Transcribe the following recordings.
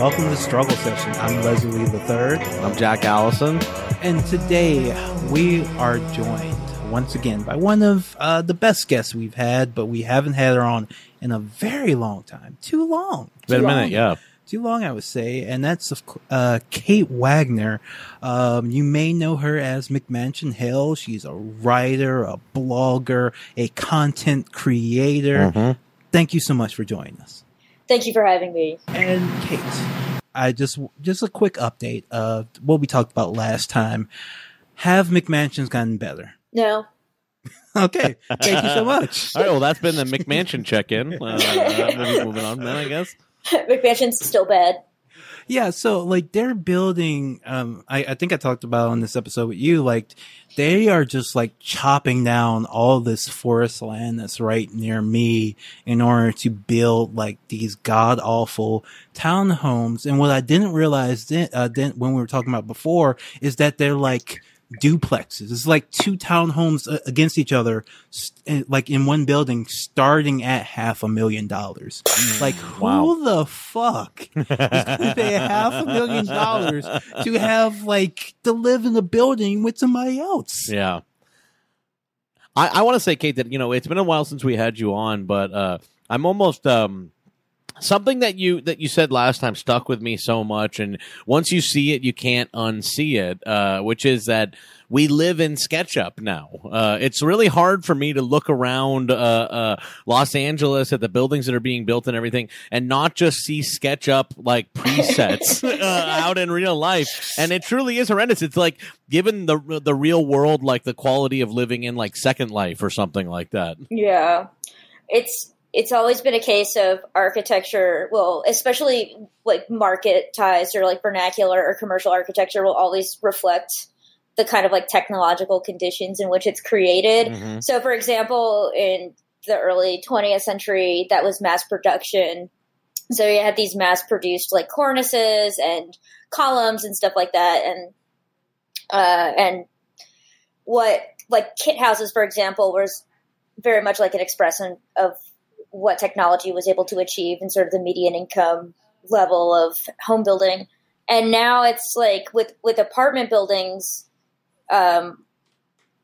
Well, hello everyone. Welcome to Struggle Session. I'm Leslie the Third, I'm Jack Allison. and today we are joined once again by one of uh, the best guests we've had, but we haven't had her on in a very long time. Too long. Been a Too minute, long. yeah. Too long, I would say, and that's uh, Kate Wagner. Um, you may know her as McMansion Hell. She's a writer, a blogger, a content creator. Mhm. Thank you so much for joining us. Thank you for having me. And Kate, I just just a quick update of what we talked about last time. Have McMansions gotten better? No. Okay, thank you so much. All right, well, that's been the McMansion check-in. Uh, moving on then, I guess. McMansion's still bad. Yeah, so like they're building. Um, I, I think I talked about on this episode with you. Like they are just like chopping down all this forest land that's right near me in order to build like these god awful townhomes. And what I didn't realize then, uh, then when we were talking about before is that they're like duplexes. It's like two townhomes uh, against each other, st- like in one building, starting at half a million dollars. Like who Wow. the fuck is going to pay half a million dollars to have like to live in a building with somebody else? Yeah. I, I want to say, Kate, that you know it's been a while since we had you on, but uh, I'm almost um, something that you that you said last time stuck with me so much, and once you see it, you can't unsee it. Uh, which is that we live in SketchUp now. Uh, it's really hard for me to look around uh, uh, Los Angeles at the buildings that are being built and everything, and not just see SketchUp like presets uh, out in real life. And it truly is horrendous. It's like given the the real world like the quality of living in like Second Life or something like that. Yeah. It's it's always been a case of architecture, well, especially like market ties or like vernacular or commercial architecture will always reflect the kind of like technological conditions in which it's created. Mhm. So, for example, in the early 20th century, that was mass production. So you had these mass produced like cornices and columns and stuff like that. And, uh, and what, like kit houses, for example, was very much like an expression of what technology was able to achieve and sort of the median income level of home building. And now it's like with, with apartment buildings, um,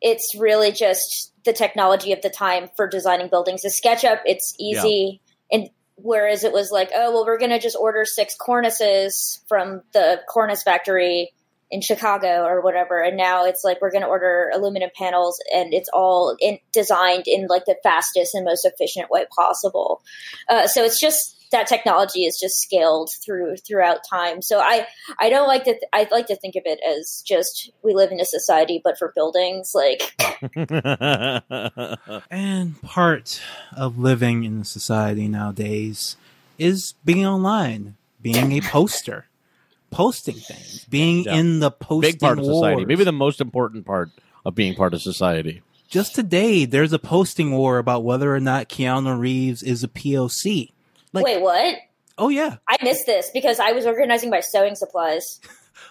it's really just the technology of the time for designing buildings. The SketchUp, it's easy, and whereas it was like, oh well, we're going to just order six cornices from the cornice factory in Chicago or whatever, and now it's like we're going to order aluminum panels, and it's all in, designed in like the fastest and most efficient way possible. Uh, so it's just that technology is just scaled through throughout time. So I I don't like to th- I like to think of it as just we live in a society, but for buildings, like And part of living in society nowadays is being online, being a poster, posting things, being Yeah. in the posting Big part of society. Maybe the most important part of being part of society. just today there's a posting war about whether or not Keanu Reeves is a POC. Like, wait, what? oh yeah, I missed this because I was organizing my sewing supplies.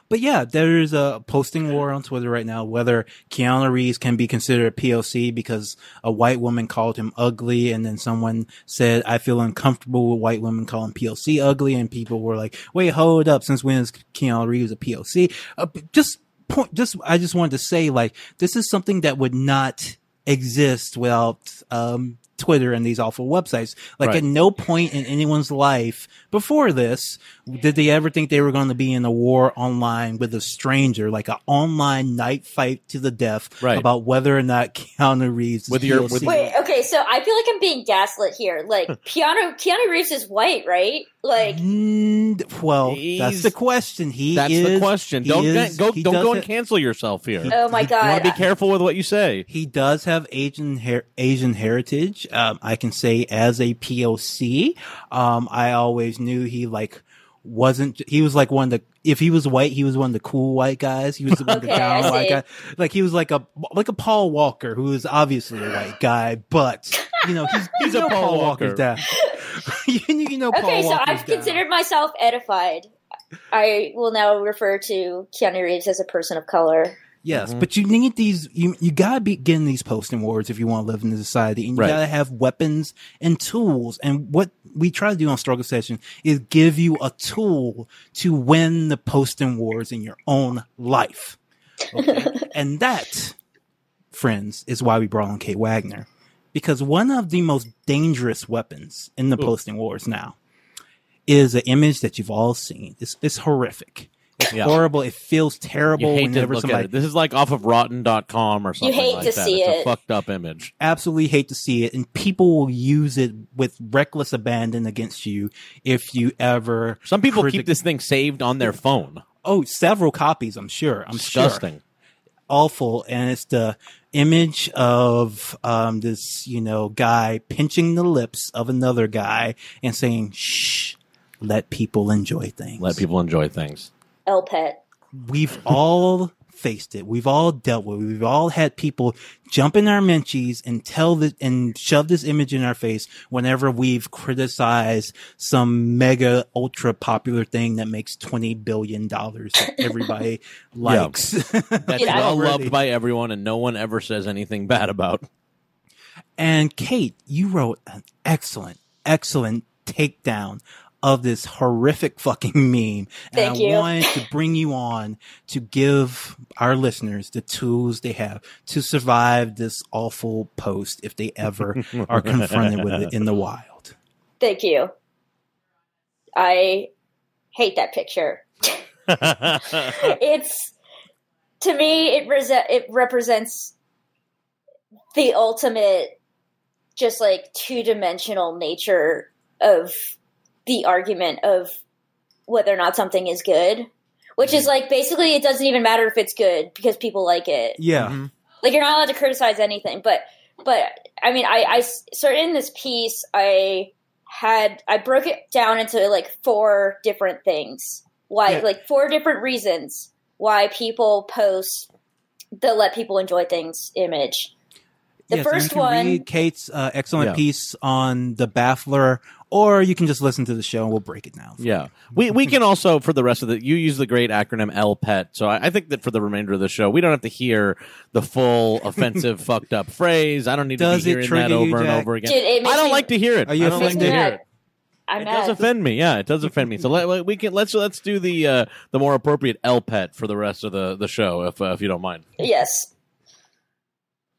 but yeah, there's a posting war on Twitter right now whether Keanu Reeves can be considered a POC because a white woman called him ugly, and then someone said, "I feel uncomfortable with white women calling POC ugly," and people were like, "Wait, hold up, since when is Keanu Reeves a POC?" Uh, just point, just I just wanted to say, like, this is something that would not exist without um, Twitter and these awful websites. Like, Right. at no point in anyone's life before this did they ever think they were going to be in a war online with a stranger, like an online night fight to the death Right. about whether or not Keanu Reeves is With your- with- Wait, okay, so I feel like I'm being gaslit here. Like Keanu Keanu Reeves is white, right? Like Mm, well, that's the question. He That's is, the question. Don't is- go he don't does go ha- and cancel yourself here. oh my You want god. to be careful with what you say. He does have Asian her- Asian heritage. Um, I can say as a POC, um, I always knew he like wasn't. He was like one of the. If he was white, he was one of the cool white guys. He was one of the Okay, down white see. guy. Like he was like a like a Paul Walker, who is obviously a white guy, but you know he's He's you a Paul Walker's Walker. down. you, you know Paul Okay, so Walker's I've down. considered myself edified. I will now refer to Keanu Reeves as a person of color. Yes, Mhm. but you need these. You you gotta be getting these posting wars if you want to live in the society, and you Right. gotta have weapons and tools. And what we try to do on Struggle Session is give you a tool to win the posting wars in your own life. Okay, and that, friends, is why we brought on Kate Wagner, because one of the most dangerous weapons in the Ooh. posting wars now is an image that you've all seen. It's it's horrific. It's Yeah. horrible. It feels You terrible hate to whenever look somebody at it. This is like off of rotten.com or something You hate like to that. see it's a it. fucked up image. absolutely hate to see it, and people will use it with reckless abandon against you if you ever. Some people critic- keep this thing saved on their phone. Oh, several copies. I'm sure. I'm sure. Disgusting. Awful, and it's the image of um, this, you know, guy pinching the lips of another guy and saying, "Shh, let people enjoy things." Let people enjoy things. El Pet. we've all faced it. We've all dealt with it. We've all had people jump in our menchies and tell the, and shove this image in our face whenever we've criticized some mega ultra popular thing that makes $20 billion that everybody likes. That's Yeah. well Already. loved by everyone and no one ever says anything bad about. And Kate, you wrote an excellent, excellent takedown of this horrific fucking meme. And Thank I you. wanted to bring you on to give our listeners the tools they have to survive this awful post if they ever are confronted with it in the wild. Thank you. I hate that picture. it's to me it res- it represents the ultimate just like two-dimensional nature of the argument of whether or not something is good which is like basically it doesn't even matter if it's good because people like it Yeah. Mhm. like you're not allowed to criticize anything but but i mean i i started in this piece i had i broke it down into like four different things why Yeah. like four different reasons why people post the let people enjoy things image the Yes, and first you can one read Kate's uh, excellent Yeah. piece on the baffler, or you can just listen to the show and we'll break it down. Yeah, we we can also for the rest of the you use the great acronym LPET. So I, I think that for the remainder of the show, we don't have to hear the full offensive fucked up phrase. I don't need Does to be it hearing trigger that you, over and over again. Dude, I don't me- like to hear it. Are you I don't like to hear it. i'm it mad. does offend me. Yeah, it does offend me. So let, we can let's let's do the uh, the more appropriate LPET for the rest of the the show, if uh, if you don't mind. Yes.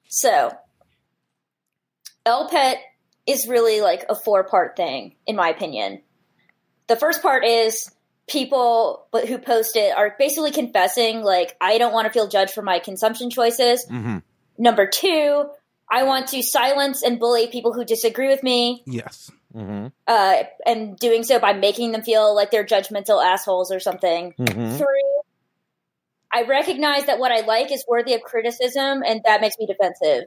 So, LPET is really like a four part thing, in my opinion. The first part is people but who post it are basically confessing, like, I don't want to feel judged for my consumption choices. Mm-hmm. Number two, I want to silence and bully people who disagree with me, Yes. Mm-hmm. uh, and doing so by making them feel like they're judgmental assholes or something. Mm-hmm. Three, I recognize that what I like is worthy of criticism, and that makes me defensive.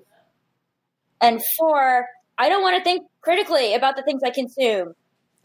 And four, I don't want to think critically about the things I consume.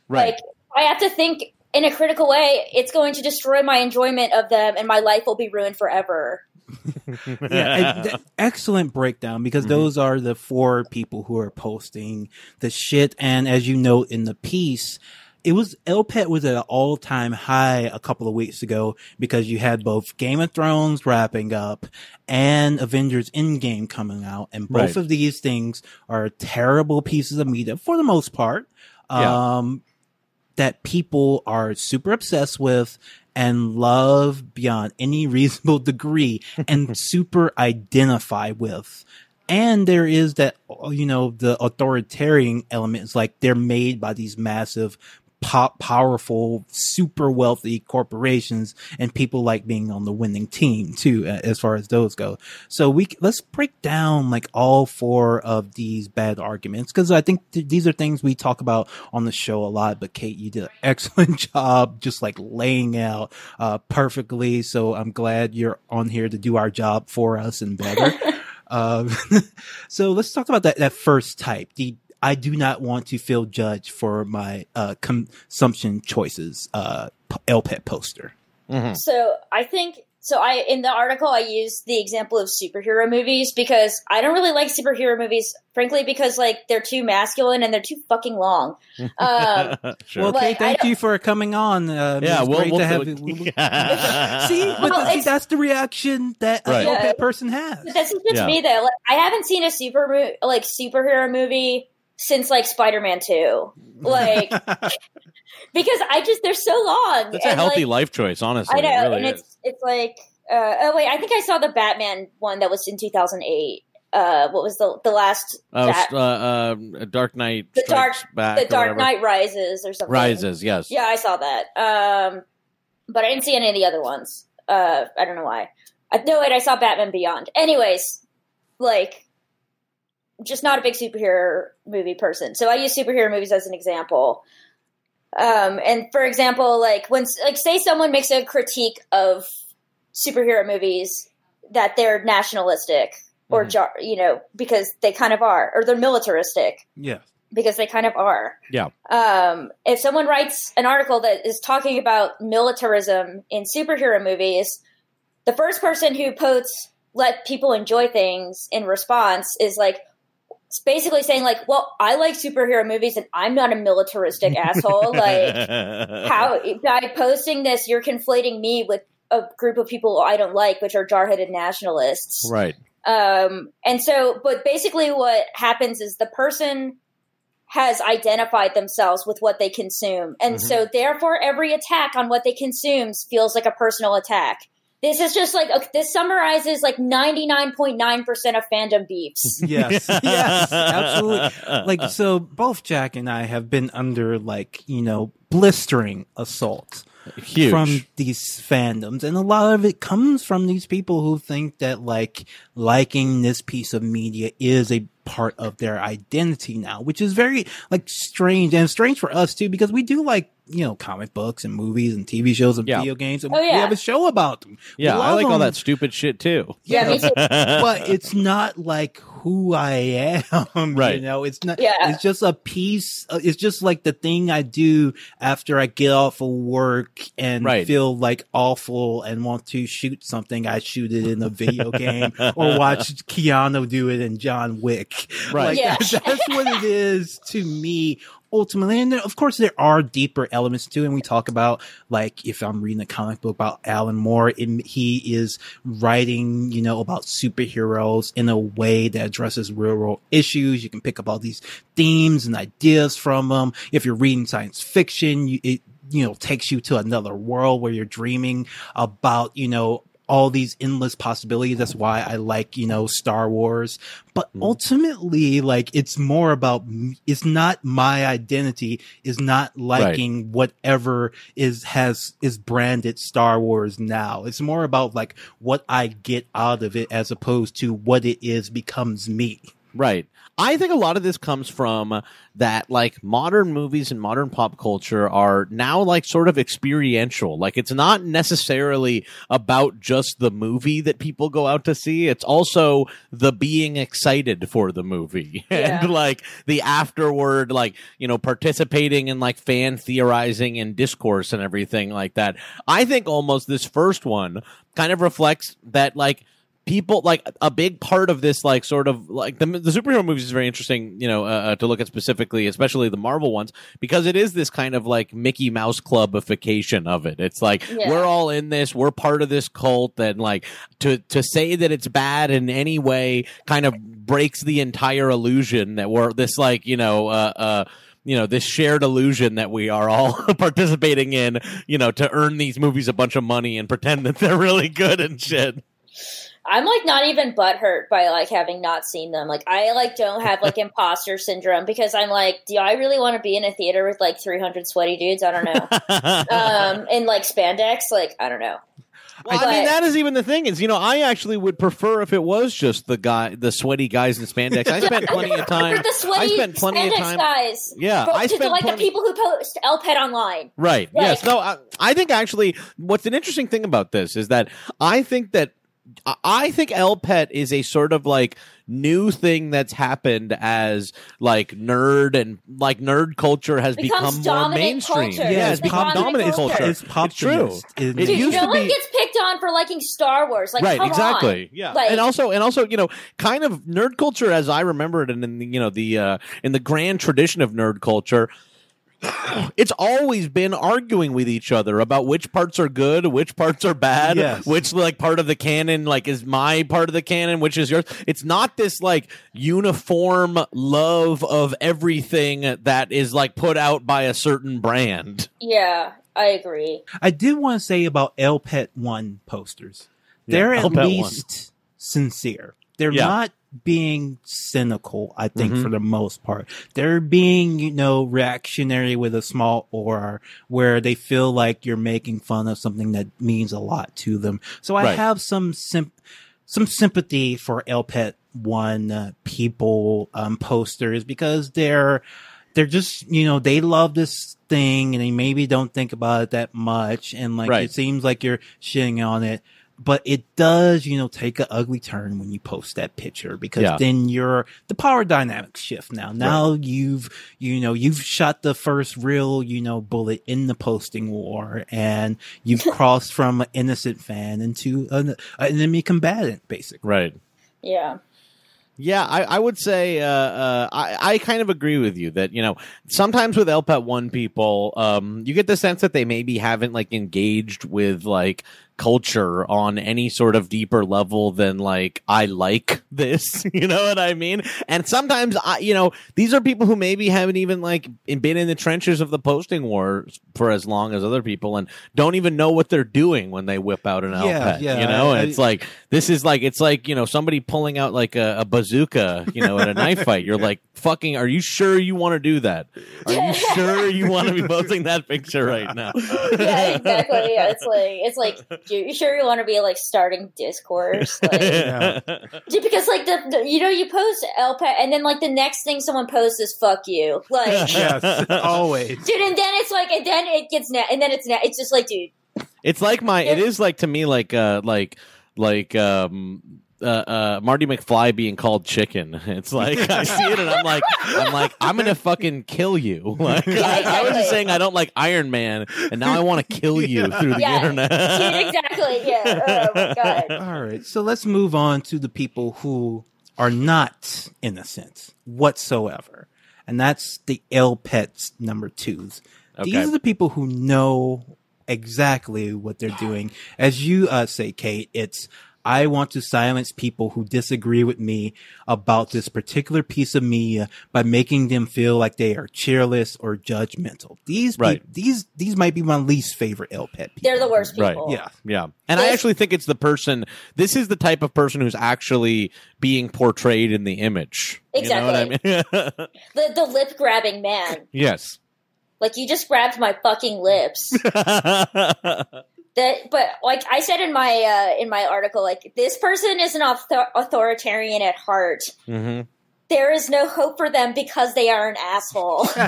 Right. Like, I have to think in a critical way. It's going to destroy my enjoyment of them, and my life will be ruined forever. yeah, th- excellent breakdown because Mhm. those are the four people who are posting the shit. And as you note in the piece, it was LPET was at an all time high a couple of weeks ago because you had both Game of Thrones wrapping up and Avengers Endgame coming out. And both Right. of these things are terrible pieces of media for the most part. Yeah. Um, that people are super obsessed with and love beyond any reasonable degree and super identify with. And there is that, you know, the authoritarian element is like they're made by these massive, pop, powerful, super wealthy corporations and people like being on the winning team too, as far as those go. So we, let's break down like all four of these bad arguments because I think th- these are things we talk about on the show a lot. But Kate, you did an excellent job just like laying out, uh, perfectly. So I'm glad you're on here to do our job for us and better. Um, so let's talk about that, that first type. The, I do not want to feel judged for my, uh, consumption choices, uh, p- LPET poster. Mhm. So I think so I in the article I used the example of superhero movies because I don't really like superhero movies, frankly, because like they're too masculine and they're too fucking long. Um, sure. Well, Like, okay, I thank you for coming on. Uh, yeah, it's we'll, great we'll to have do you. it. See, but Well, see, that's the reaction that Right. a Yeah. person has. But That's just Yeah. me though. Like I haven't seen a super like superhero movie since like Spider Man Two, like because I just they're so long. That's a healthy like, life choice, honestly. I know, It really and is. it's it's like uh, oh wait, I think I saw the Batman one that was in two thousand eight. Uh, what was the the last Oh, Bat- uh, uh, Dark Knight The Dark- the Dark. Knight Rises or something? Rises, yes. Yeah, I saw that. Um, but I didn't see any of the other ones. Uh, I don't know why. I, no, wait, I saw Batman Beyond. Anyways, like, just not a big superhero movie person. So I use superhero movies as an example. Um, and for example, like when, like, say someone makes a critique of superhero movies that they're nationalistic or, Mhm. jar, you know, because they kind of are, or they're militaristic yeah. because they kind of are. Yeah. Um, if someone writes an article that is talking about militarism in superhero movies, the first person who posts "let people enjoy things" in response is like it's basically saying like, "Well, I like superhero movies, and I'm not a militaristic asshole." Like, how by posting this, you're conflating me with a group of people I don't like, which are jarheaded nationalists. Right. Um, and so, but basically, what happens is the person has identified themselves with what they consume. And so, therefore, every attack on what they consume feels like a personal attack. This is just like, okay, this summarizes like 99.9% of fandom beefs. Yes. yes. Absolutely. Like, so both Jack and I have been under, like, you know, blistering assault Huge. from these fandoms. And a lot of it comes from these people who think that, like, liking this piece of media is a part of their identity now, which is very, like, strange. And strange for us, too, because we do like, you know, comic books and movies and TV shows and Yeah. video games. And Oh, we have a show about them. Yeah, I love like all that stupid shit too. Yeah, me too. but it's not like who I am. Right. You know, it's not, Yeah. it's just a piece. uh, It's just like the thing I do after I get off of work and Right. feel like awful and want to shoot something. I shoot it in a video game or watch Keanu do it in John Wick. Right. Like, Yeah. that's, that's what it is to me ultimately. And of course, there are deeper elements too. And we talk about, like, if I'm reading a comic book about Alan Moore, it, he is writing, you know, about superheroes in a way that addresses real world issues. You can pick up all these themes and ideas from them. If you're reading science fiction, you, it, you know, takes you to another world where you're dreaming about, you know, all these endless possibilities. That's why I like, you know, Star Wars. But Mhm. ultimately, like, it's more about, it's not my identity, is not liking whatever is, has, is branded Star Wars now. It's more about, like, what I get out of it as opposed to what it is becomes me. Right. I think a lot of this comes from that like modern movies and modern pop culture are now like sort of experiential. Like it's not necessarily about just the movie that people go out to see. It's also the being excited for the movie Yeah. and like the afterward, like, you know, participating in like fan theorizing and discourse and everything like that. I think almost this first one kind of reflects that like people like a big part of this like sort of like the, the superhero movies is very interesting you know uh, uh, to look at specifically especially the marvel ones because it is this kind of like mickey mouse clubification of it it's like Yeah. we're all in this we're part of this cult and like to to say that it's bad in any way kind of breaks the entire illusion that we're this like you know uh uh you know this shared illusion that we are all participating in you know to earn these movies a bunch of money and pretend that they're really good and shit I'm like not even butthurt by like having not seen them. Like I like don't have like imposter syndrome because I'm like, do I really want to be in a theater with like 300 sweaty dudes? I don't know. um, in like spandex, like I don't know. Well, I mean, that is even the thing is, you know, I actually would prefer if it was just the guy, the sweaty guys in spandex. I spent plenty of time. The sweaty I spent plenty of time. guys. Yeah, I the- spent like plenty- the people who post LPET online. Right. Like- yes. No. I, I think actually, what's an interesting thing about this is that I think that I- I think L Pet is a sort of like new thing that's happened as like nerd and like nerd culture has Becomes become more mainstream. culture. Yeah, it's it's become dominant dominant culture. culture. It's It's populist. true. It It Dude, used no to one be- gets picked on for liking Star Wars. Like, right, come exactly. on. Yeah, Like- and also, and also, you know, kind of nerd culture as I remember it, and in the, you know the uh, in the grand tradition of nerd culture. It's always been arguing with each other about which parts are good, which parts are bad, Yes. which like part of the canon like is my part of the canon, which is yours. It's not this like uniform love of everything that is like put out by a certain brand. Yeah, I agree. I did want to say about El Pet One posters. They're Yeah, at Elpet 1. least sincere. They're Yeah. not being cynical, I think, Mhm. for the most part. They're being, you know, reactionary with a small or where they feel like you're making fun of something that means a lot to them. So I Right. have some sim- some sympathy for El Pet One uh, people um, posters because they're they're just you know they love this thing and they maybe don't think about it that much and like Right. it seems like you're shitting on it but it does you know take an ugly turn when you post that picture because Yeah. then you're the power dynamics shift now now you've you know you've shot the first real you know bullet in the posting war and you've crossed from an innocent fan into an, an enemy combatant basically Right. Yeah. Yeah, I, I would say uh, uh, I, I kind of agree with you that you know sometimes with LPET one people, um, you get the sense that they maybe haven't like engaged with like culture on any sort of deeper level than like I like this, you know what I mean? And sometimes I, you know, these are people who maybe haven't even like been in the trenches of the posting war for as long as other people and don't even know what they're doing when they whip out an Yeah, LPET, yeah, you know? I- and it's like this is like it's like you know somebody pulling out like a, a bazooka, you know, at a knife fight. You're like, fucking, are you sure you want to do that? Are you sure you want to be posting that picture right now? Yeah, exactly. Yeah, it's like it's like you sure you want to be like starting discourse, like, Yeah. Dude, because like the, the you know you post LPET and then like the next thing someone posts is fuck you, like yes always dude, and then it's like and then it gets na- and then it's na- it's just like dude, It's like my. It is like to me like uh like like um. Uh, uh, Marty McFly being called chicken. It's like I see it and I'm like, I'm like, I'm gonna fucking kill you. Like Yeah, I, I was just saying I don't like Iron Man, and now I want to kill you through the Yeah. internet. dude, exactly, yeah. Oh my god. All right, so let's move on to the people who are not innocent whatsoever, and that's the L pets number twos. These are the people who know exactly what they're doing. As you uh, say, Kate, it's I want to silence people who disagree with me about this particular piece of media by making them feel like they are cheerless or judgmental. These Right. peop- these these might be my least favorite L pet people. They're the worst Right, people. Yeah. Yeah. And I actually think it's the person, this is the type of person who's actually being portrayed in the image. You know what I mean? The the lip grabbing man. yes. Like you just grabbed my fucking lips. that but like I said in my uh in my article like this person is an author- authoritarian at heart. hmm There is no hope for them because they are an asshole.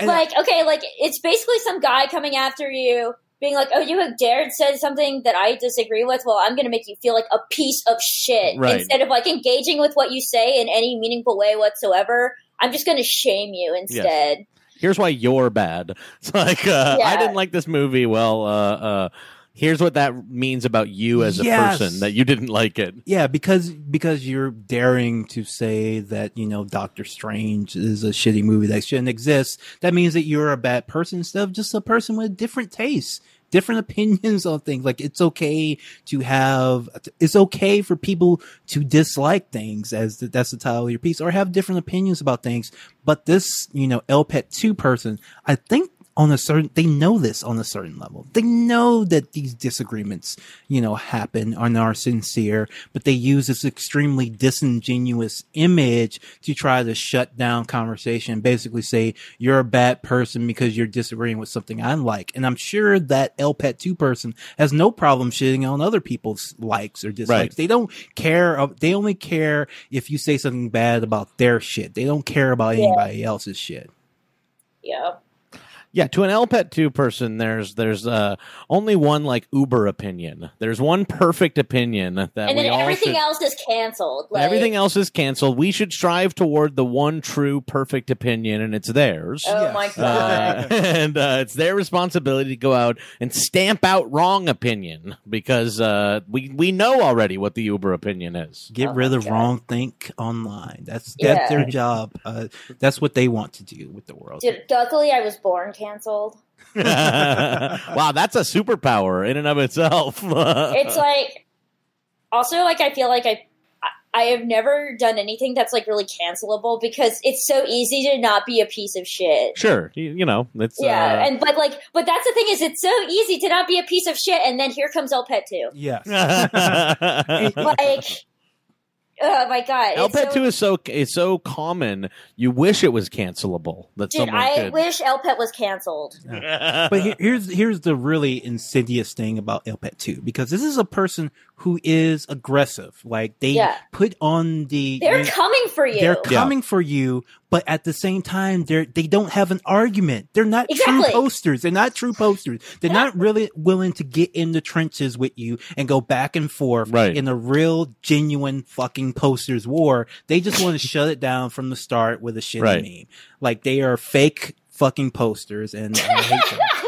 Like okay, like it's basically some guy coming after you being like, "Oh, you have dared said something that I disagree with. Well, I'm going to make you feel like a piece of shit." Right. Instead of like engaging with what you say in any meaningful way whatsoever, I'm just going to shame you instead. Here's why you're bad. It's like, uh, I didn't like this movie. Well, uh, uh, here's what that means about you as a Yes. person that you didn't like it. Yeah, because because you're daring to say that you know Doctor Strange is a shitty movie that shouldn't exist. That means that you're a bad person instead of just a person with different tastes, different opinions on things. Like it's okay to have, it's okay for people to dislike things, as the, that's the title of your piece, or have different opinions about things. But this, you know, LPET two person, I think on a certain they know this on a certain level they know that these disagreements you know happen and are sincere but they use this extremely disingenuous image to try to shut down conversation basically say you're a bad person because you're disagreeing with something i like and i'm sure that lpet 2 person has no problem shitting on other people's likes or dislikes Right. they don't care of- they only care if you say something bad about their shit they don't care about Yeah. anybody else's shit Yeah. Yeah, to an LPET two person, there's there's uh, only one like Uber opinion. There's one perfect opinion that and we then all everything should- else is canceled. Like, everything else is canceled. We should strive toward the one true perfect opinion, and it's theirs. Oh Yes. my god! Uh, and uh, it's their responsibility to go out and stamp out wrong opinion because uh, we we know already what the Uber opinion is. Get Oh rid of God. wrong think online. That's Yeah. that's their job. Uh, that's what they want to do with the world. Dude, luckily, I was born canceled. wow, that's a superpower in and of itself. It's like also like I feel like I. I- I have never done anything that's like really cancelable because it's so easy to not be a piece of shit. sure, you, you know, it's Yeah, uh, and but like, but that's the thing is, it's so easy to not be a piece of shit, and then here comes El Pet too. Yes. Like, oh my god, it's Elpet so- two is so it's so common. You wish it was cancelable. That Dude, someone I could. wish El Pet was canceled. But here, here's here's the really insidious thing about Elpet 2 because this is a person who is aggressive. Like they Yeah. put on the They're coming for you. they're coming for you, but at the same time they're they don't have an argument. They're not Exactly. true posters. They're not true posters. They're not really willing to get in the trenches with you and go back and forth Right. in a real genuine fucking posters war. They just want to shut it down from the start with a shitty Right. meme. Like they are fake fucking posters and I hate them.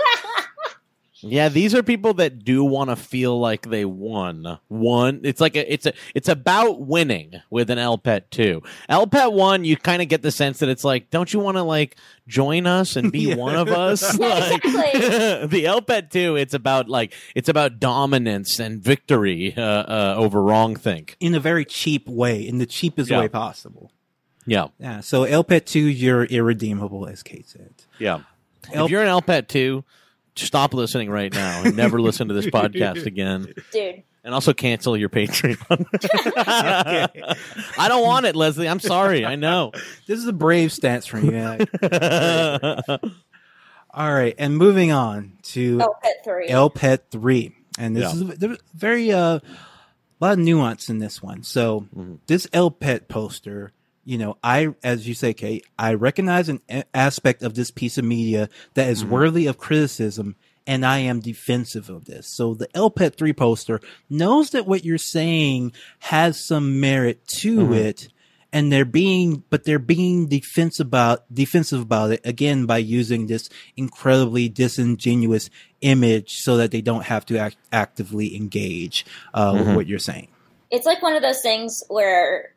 Yeah, these are people that do want to feel like they won. One, it's like a, it's a, it's about winning with an LPET two. LPET one, you kind of get the sense that it's like, don't you want to like join us and be Yeah. one of us? Like, exactly. the LPET two, it's about like, it's about dominance and victory uh, uh, over wrong think. in a very cheap way, in the cheapest Yeah. way possible. Yeah, Yeah. So Elpet 2, you're irredeemable, as Kate said. yeah. El- if you're an LPET two, stop listening right now and never listen to this podcast again. Dude, And also cancel your Patreon. I don't want it, Leslie. I'm sorry. I know. This is a brave stance from you. All right. And moving on to El Pet Three. Elpet 3. And this Yeah. is there's very, uh, a lot of nuance in this one. So Mhm. this Elpet poster, you know, I, as you say, Kate, I recognize an a- aspect of this piece of media that is Mhm. worthy of criticism, and I am defensive of this. So the Elpet 3 poster knows that what you're saying has some merit to Mhm. it, and they're being, but they're being defensive about, defensive about it again by using this incredibly disingenuous image so that they don't have to act, actively engage uh, with Mhm. what you're saying. it's like one of those things where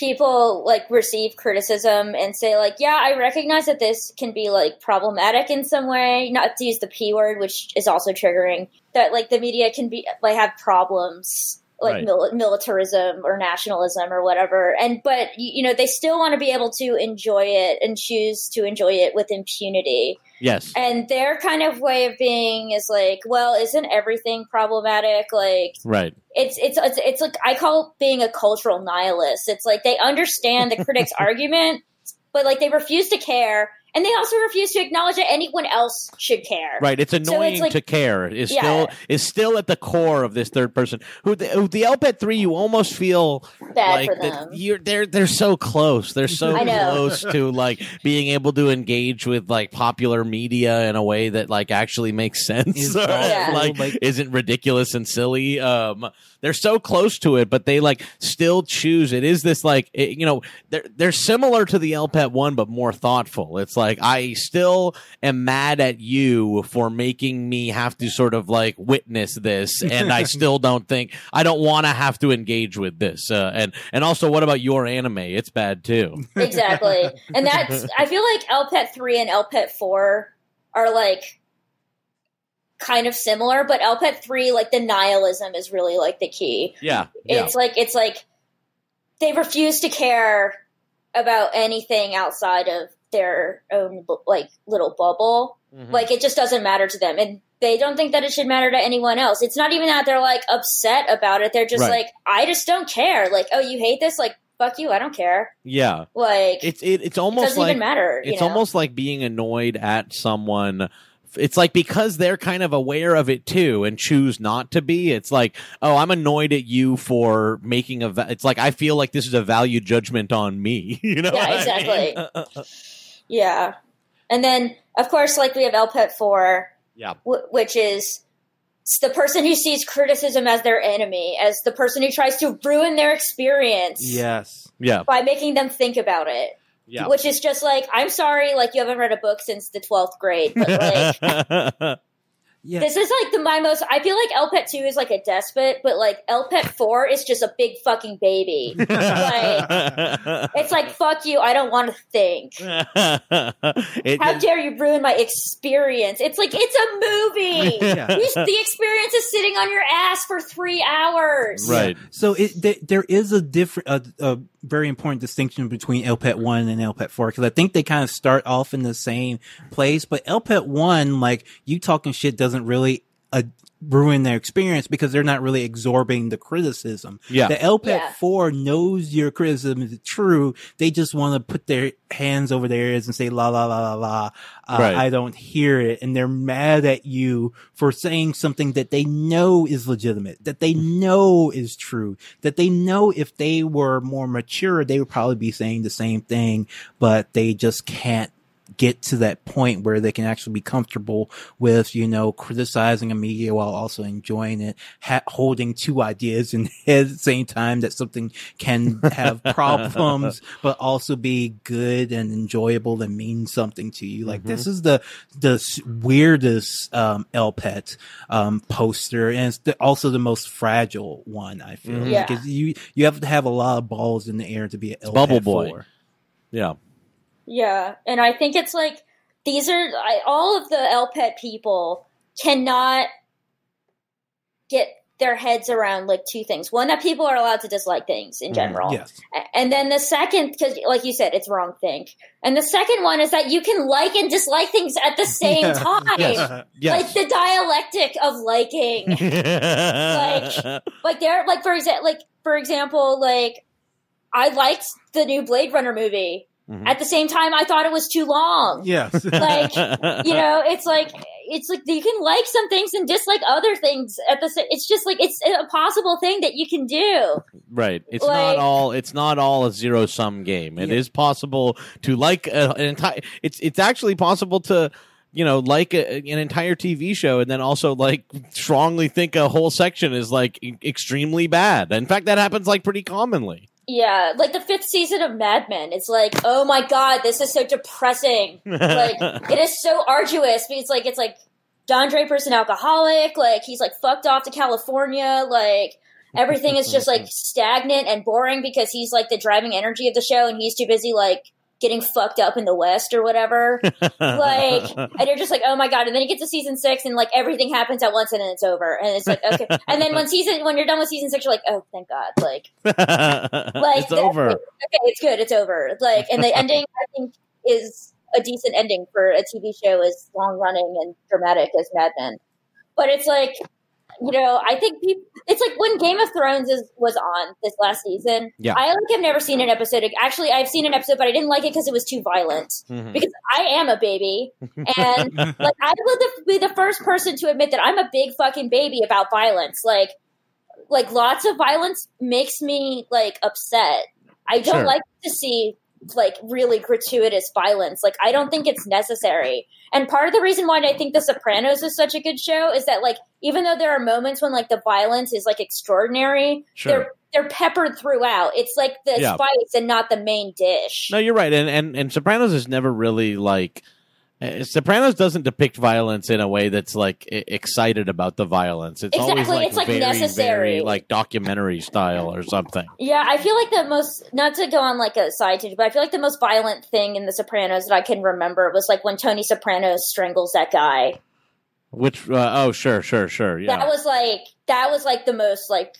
people like receive criticism and say like yeah i recognize that this can be like problematic in some way not to use the p word which is also triggering that like the media can be like have problems like Right. mil- militarism or nationalism or whatever and but you, know they still want to be able to enjoy it and choose to enjoy it with impunity Yes. and their kind of way of being is like well isn't everything problematic like Right. it's it's it's it's like I call it being a cultural nihilist. It's like they understand the critic's argument, but like they refuse to care, and they also refuse to acknowledge that anyone else should care. Right. It's annoying like- to care. Is Yeah. still is still at the core of this third person. Who the, who the LPET three, you almost feel Bad like for that them. you're they're they're so close. They're so close to like being able to engage with like popular media in a way that like actually makes sense. Is or, Yeah. like, like- isn't ridiculous and silly. Um they're so close to it, but they like still choose. It is this like it, you know they're they're similar to the LPET one, but more thoughtful. It's like I still am mad at you for making me have to sort of like witness this, and I still don't think I don't want to have to engage with this. Uh, and and also, what about your anime? It's bad too. exactly, and that's I feel like LPET three and LPET four are like kind of similar, but LPET three like the nihilism is really like the key. Yeah, yeah, It's like it's like they refuse to care about anything outside of their own like little bubble. Mhm. Like it just doesn't matter to them, and they don't think that it should matter to anyone else. It's not even that they're like upset about it. They're just Right. like, I just don't care. Like, oh, you hate this? Like, fuck you. I don't care. yeah. Like, It's it, it's it almost doesn't like even matter. it's know? almost like being annoyed at someone it's like because they're kind of aware of it too and choose not to be it's like oh i'm annoyed at you for making a va- it's like i feel like this is a value judgment on me you know Yeah, what I mean? yeah. And then, of course, like we have LPET 4, Yeah. w- which is the person who sees criticism as their enemy, as the person who tries to ruin their experience Yes. Yeah. by making them think about it. Yeah. Which is just like, I'm sorry, like you haven't read a book since the 12th grade, but like, Yeah. this is like the my most, I feel like LPET 2 is like a despot, but like LPET 4 is just a big fucking baby. It's like, fuck you, I don't want to think. It- How dare you ruin my experience? It's like it's a movie. Yeah. The experience is sitting on your ass for three hours. Right. So it th- there is a different, a, a very important distinction between LPET one and LPET four because I think they kind of start off in the same place, but LPET one, like you talking shit, doesn't really uh, ruin their experience because they're not really absorbing the criticism. Yeah. The LPET Yeah. four knows your criticism is true. They just want to put their hands over their ears and say la la la la la. Uh, Right. I don't hear it, and they're mad at you for saying something that they know is legitimate, that they know is true, that they know if they were more mature, they would probably be saying the same thing, but they just can't get to that point where they can actually be comfortable with, you know, criticizing a media while also enjoying it, ha- holding two ideas in head at the same time that something can have problems, but also be good and enjoyable and mean something to you. Like this is the, the weirdest, um, LPET, um, poster. And it's the, also the most fragile one, I feel. Mhm. Yeah. Because you, you have to have a lot of balls in the air to be a Bubble Boy. Boy. yeah. Yeah, and I think it's like these are I, all of the LPET people cannot get their heads around like two things. One, that people are allowed to dislike things in Mm, general. Yes. And then the second, because like you said, it's wrong think. And the second one is that you can like and dislike things at the same Yeah. time. Yes. Yes. Like the dialectic of liking. Like like there, like for example, like for example, like I liked the new Blade Runner movie. Mhm. At the same time, I thought it was too long. Yes. Like, You know, it's like it's like you can like some things and dislike other things at the same. It's just like it's a possible thing that you can do. Right. It's Like- not all. It's not all a zero sum game. It is Yeah. possible to like a, an entire. It's it's actually possible to you know like a, an entire TV show and then also like strongly think a whole section is like extremely bad. In fact, that happens like pretty commonly. Yeah, like the fifth season of Mad Men. It's like, oh my god, this is so depressing. like it is so arduous. It's like it's like Don Draper's an alcoholic. Like he's like fucked off to California. Like everything is just like stagnant and boring because he's like the driving energy of the show, and he's too busy like getting fucked up in the West or whatever. like, and you're just like, oh my god. And then you get to season six, and like everything happens at once, and then it's over. And it's like, okay. And then when season when you're done with season six, you're like, oh thank God. Like it's over. okay, it's good, it's over. Like, and the ending, I think, is a decent ending for a TV show as long running and dramatic as Mad Men. But it's like, you know, I think people, it's like when Game of Thrones is, was on this last season. Yeah. I like have never seen an episode. Actually, I've seen an episode, but I didn't like it because it was too violent. Mhm. Because I am a baby, and like I the- be the first person to admit that I'm a big fucking baby about violence. Like, like lots of violence makes me like upset. I don't Sure. like to see like really gratuitous violence. Like I don't think it's necessary. And part of the reason why I think The Sopranos is such a good show is that like even though there are moments when like the violence is like extraordinary, Sure. they're they're peppered throughout. It's like the Yeah. spice and not the main dish. No, you're right, and and and Sopranos is never really like. Uh, Sopranos doesn't depict violence in a way that's like excited about the violence. It's always like it's, like, very, necessary. very like documentary style or something. Yeah, I feel like the most not to go on like a side tangent, but I feel like the most violent thing in The Sopranos that I can remember was like when Tony Soprano strangles that guy. Which uh, oh sure sure sure yeah. That was like that was like the most like.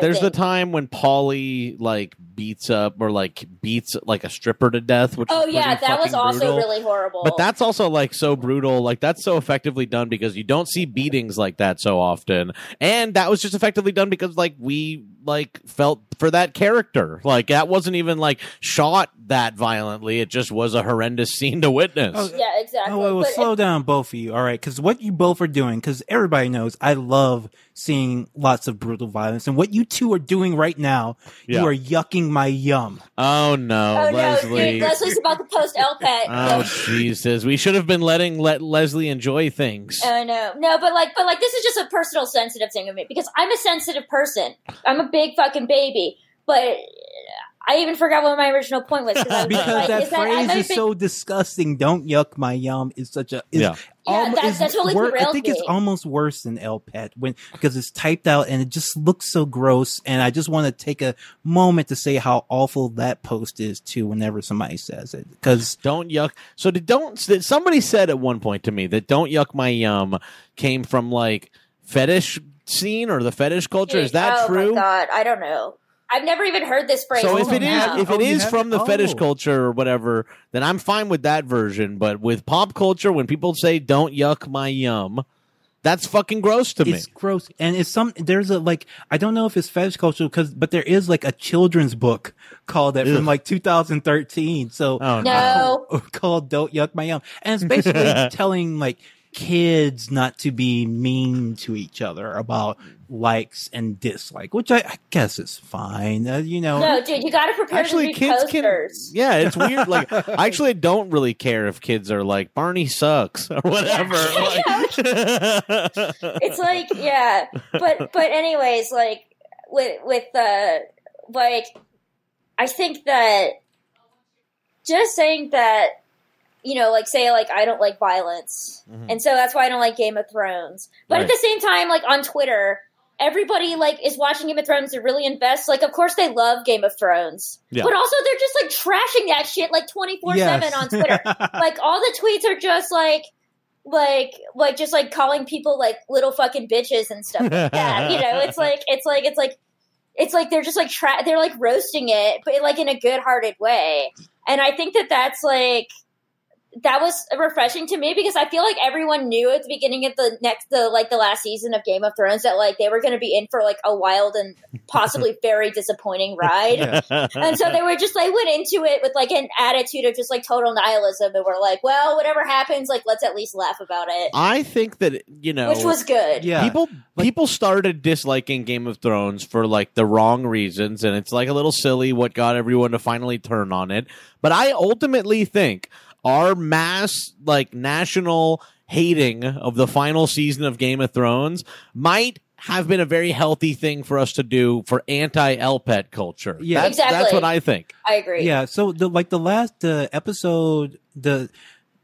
There's the time when Paulie like beats up or like beats like a stripper to death. Which Oh yeah, that was also brutal. really horrible. But that's also like so brutal. Like that's so effectively done because you don't see beatings like that so often. And that was just effectively done because like we like felt for that character. Like that wasn't even like shot that violently. It just was a horrendous scene to witness. Oh, yeah, exactly. Oh, well, But slow down, both of you. All right, because what you both are doing, because everybody knows I love seeing lots of brutal violence. And what you two are doing right now, Yeah. you are yucking my yum. Oh no, oh Leslie. no, Leslie's about to post LPET. Oh Jesus! We should have been letting let Leslie enjoy things. Oh no, no, but like, but like, this is just a personal sensitive thing of me because I'm a sensitive person. I'm a big fucking baby, but I even forgot what my original point was 'cause I was Because like, that is that phrase a is big- so disgusting. Don't yuck my yum is such a is Yeah. Yeah, almo- that- is that totally wor- I derailed think it's almost worse than El Pet when because it's typed out and it just looks so gross. And I just want to take a moment to say how awful that post is too. Whenever somebody says it, because Don't yuck. So did don't somebody said at one point to me that "don't yuck my yum" came from like fetish scene or the fetish culture. Is that oh true? my god, I don't know. I've never even heard this phrase. So if it is if Oh, it you is from the fetish Oh. culture or whatever, then I'm fine with that version. But with pop culture, when people say "don't yuck my yum," that's fucking gross to me. it's gross. And it's some there's a like I don't know if it's fetish culture because but there is like a children's book called that Ugh. from like 2013. So Oh, no, called "Don't Yuck My Yum," and it's basically telling like kids not to be mean to each other about likes and dislike, which I, I guess is fine. Uh, you know, no, dude, you got to prepare Actually, to read kids can. Yeah, it's weird. Like, I actually don't really care if kids are like Barney sucks or whatever. Like, it's like yeah but but anyways like with with uh like i think that just saying that you know like say like i don't like violence. Mhm. and so that's why i don't like game of thrones. But Right. at the same time like on twitter everybody like is watching game of thrones to really invest. Like of course they love game of thrones. Yeah. but also they're just like trashing that shit like 24 7 on twitter. Like all the tweets are just like like like just like calling people like little fucking bitches and stuff like that. You know it's like it's like it's like it's like they're just like tra- they're like roasting it but like in a good hearted way. And i think that that's like that was refreshing to me because I feel like everyone knew at the beginning of the next, the like the last season of Game of Thrones that like they were going to be in for like a wild and possibly very disappointing ride Yeah. and so they were just like went into it with like an attitude of just like total nihilism and were like well whatever happens like let's at least laugh about it I think that you know, which was good yeah. people Like- people started disliking Game of Thrones for like the wrong reasons, and it's like a little silly what got everyone to finally turn on it. But I ultimately think our mass like national hating of the final season of Game of Thrones might have been a very healthy thing for us to do for anti Elpet culture. Yeah. that's, that's what I think. I agree yeah. So the like the last uh, episode, the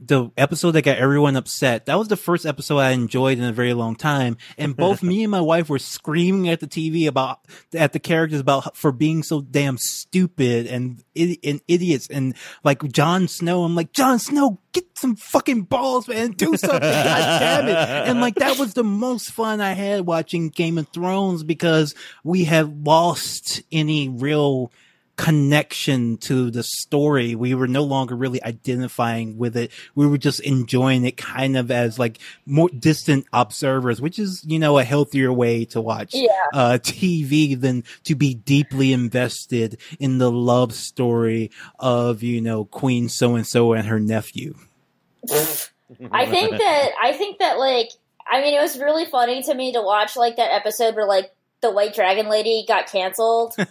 the episode that got everyone upset. That was the first episode I enjoyed in a very long time. And both me and my wife were screaming at the TV about at the characters about for being so damn stupid and and idiots. And like Jon Snow, I'm like Jon Snow, get some fucking balls, man, do something, god damn it. And like that was the most fun I had watching Game of Thrones because we have lost any real connection to the story. We were no longer really identifying with it. We were just enjoying it kind of as like more distant observers, which is, you know, a healthier way to watch Yeah. uh, TV than to be deeply invested in the love story of, you know, Queen so and so and her nephew. I think that I think that like I mean it was really funny to me to watch like that episode where like the white dragon lady got canceled uh,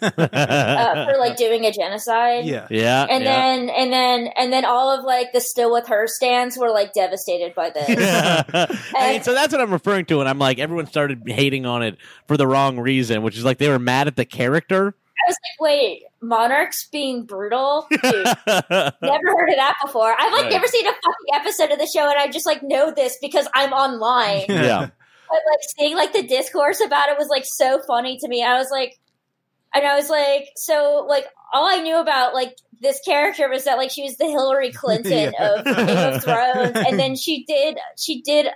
for like doing a genocide Yeah. yeah, and yeah. then and then and then all of like the still with her stands were like devastated by this I mean, so that's what I'm referring to, and I'm like, everyone started hating on it for the wrong reason, which is like they were mad at the character. I was like, wait, monarchs being brutal? Dude, never heard of that before. I've like Right. never seen a fucking episode of the show, and I just like know this because I'm online. yeah, but like seeing like the discourse about it was like so funny to me. I was like, and I was like, so like all I knew about like this character was that like she was the Hillary Clinton Yeah. of Game of Thrones, and then she did she did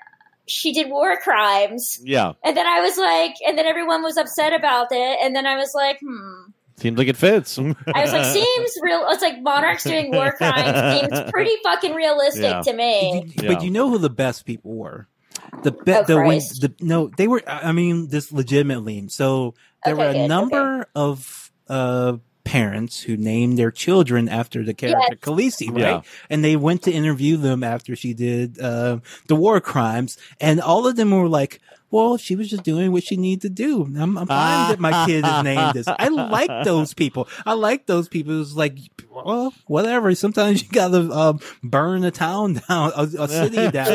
she did war crimes, yeah. and then I was like, and then everyone was upset about it, and then I was like, hmm. Seems like it fits. I was like, seems real. It's like monarchs doing war crimes seems pretty fucking realistic Yeah. to me. You- Yeah. But you know who the best people were? The be- Oh, the, when, the no, they were. I mean, this legitimately. So there Okay, were a good, number of uh parents who named their children after the character Yes. Khaleesi, right? Yeah. And they went to interview them after she did uh, the war crimes, and all of them were like. Well, she was just doing what she needed to do. I'm, I'm fine that my kid is named this. I like those people. I like those people who's like, well, whatever. Sometimes you gotta um, burn a town down, a, a city down.